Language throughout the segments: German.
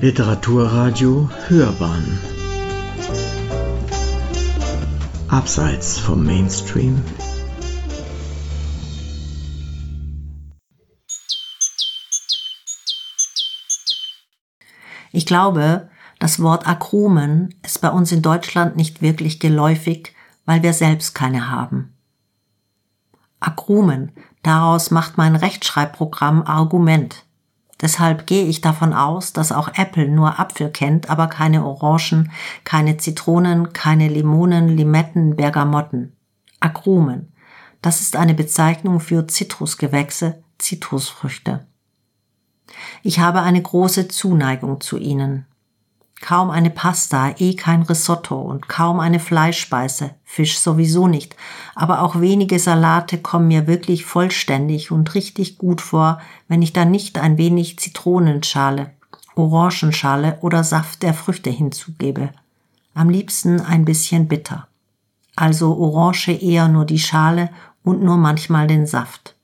Literaturradio Hörbahn Abseits vom Mainstream Ich glaube, das Wort Akromen ist bei uns in Deutschland nicht wirklich geläufig, weil wir selbst keine haben. Akromen, daraus macht mein Rechtschreibprogramm Argument. Deshalb gehe ich davon aus, dass auch Apple nur Apfel kennt, aber keine Orangen, keine Zitronen, keine Limonen, Limetten, Bergamotten. Akromen. Das ist eine Bezeichnung für Zitrusgewächse, Zitrusfrüchte. Ich habe eine große Zuneigung zu ihnen. Kaum eine Pasta, eh kein Risotto und kaum eine Fleischspeise, Fisch sowieso nicht, aber auch wenige Salate kommen mir wirklich vollständig und richtig gut vor, wenn ich da nicht ein wenig Zitronenschale, Orangenschale oder Saft der Früchte hinzugebe. Am liebsten ein bisschen bitter. Also Orange eher nur die Schale und nur manchmal den Saft.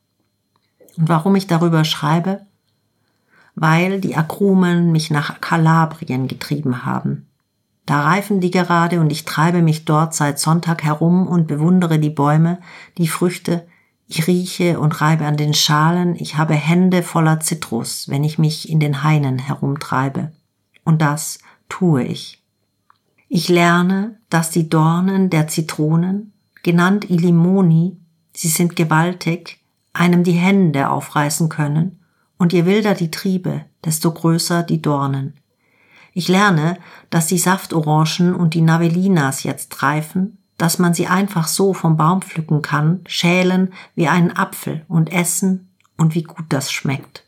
Und warum ich darüber schreibe? Weil die Akromen mich nach Kalabrien getrieben haben. Da reifen die gerade und ich treibe mich dort seit Sonntag herum und bewundere die Bäume, die Früchte, ich rieche und reibe an den Schalen, ich habe Hände voller Zitrus, wenn ich mich in den Hainen herumtreibe. Und das tue ich. Ich lerne, dass die Dornen der Zitronen, genannt Ilimoni, sie sind gewaltig, einem die Hände aufreißen können und je wilder die Triebe, desto größer die Dornen. Ich lerne, dass die Saftorangen und die Navellinas jetzt reifen, dass man sie einfach so vom Baum pflücken kann, schälen wie einen Apfel und essen und wie gut das schmeckt.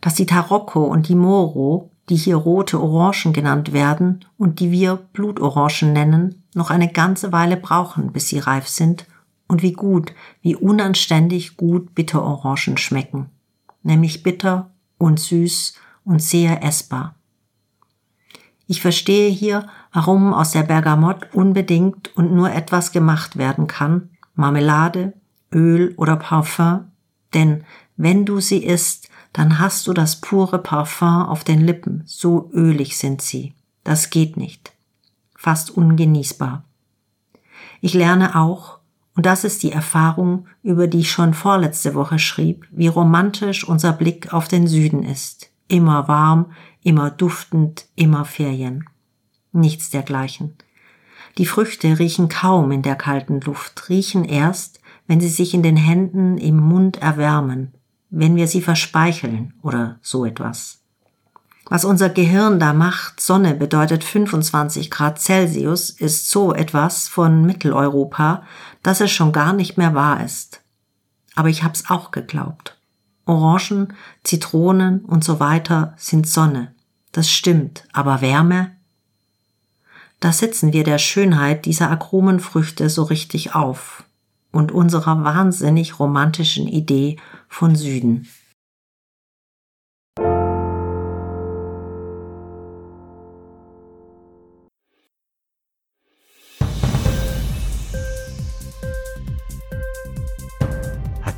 Dass die Tarocco und die Moro, die hier rote Orangen genannt werden und die wir Blutorangen nennen, noch eine ganze Weile brauchen, bis sie reif sind und wie gut, wie unanständig gut Bitterorangen schmecken nämlich bitter und süß und sehr essbar. Ich verstehe hier, warum aus der Bergamott unbedingt und nur etwas gemacht werden kann, Marmelade, Öl oder Parfum, denn wenn du sie isst, dann hast du das pure Parfum auf den Lippen, so ölig sind sie. Das geht nicht. Fast ungenießbar. Ich lerne auch, und das ist die Erfahrung, über die ich schon vorletzte Woche schrieb, wie romantisch unser Blick auf den Süden ist. Immer warm, immer duftend, immer Ferien. Nichts dergleichen. Die Früchte riechen kaum in der kalten Luft, riechen erst, wenn sie sich in den Händen im Mund erwärmen, wenn wir sie verspeicheln oder so etwas. Was unser Gehirn da macht, Sonne bedeutet 25 Grad Celsius, ist so etwas von Mitteleuropa, dass es schon gar nicht mehr wahr ist. Aber ich hab's auch geglaubt. Orangen, Zitronen und so weiter sind Sonne. Das stimmt, aber Wärme? Da sitzen wir der Schönheit dieser Akromenfrüchte so richtig auf und unserer wahnsinnig romantischen Idee von Süden.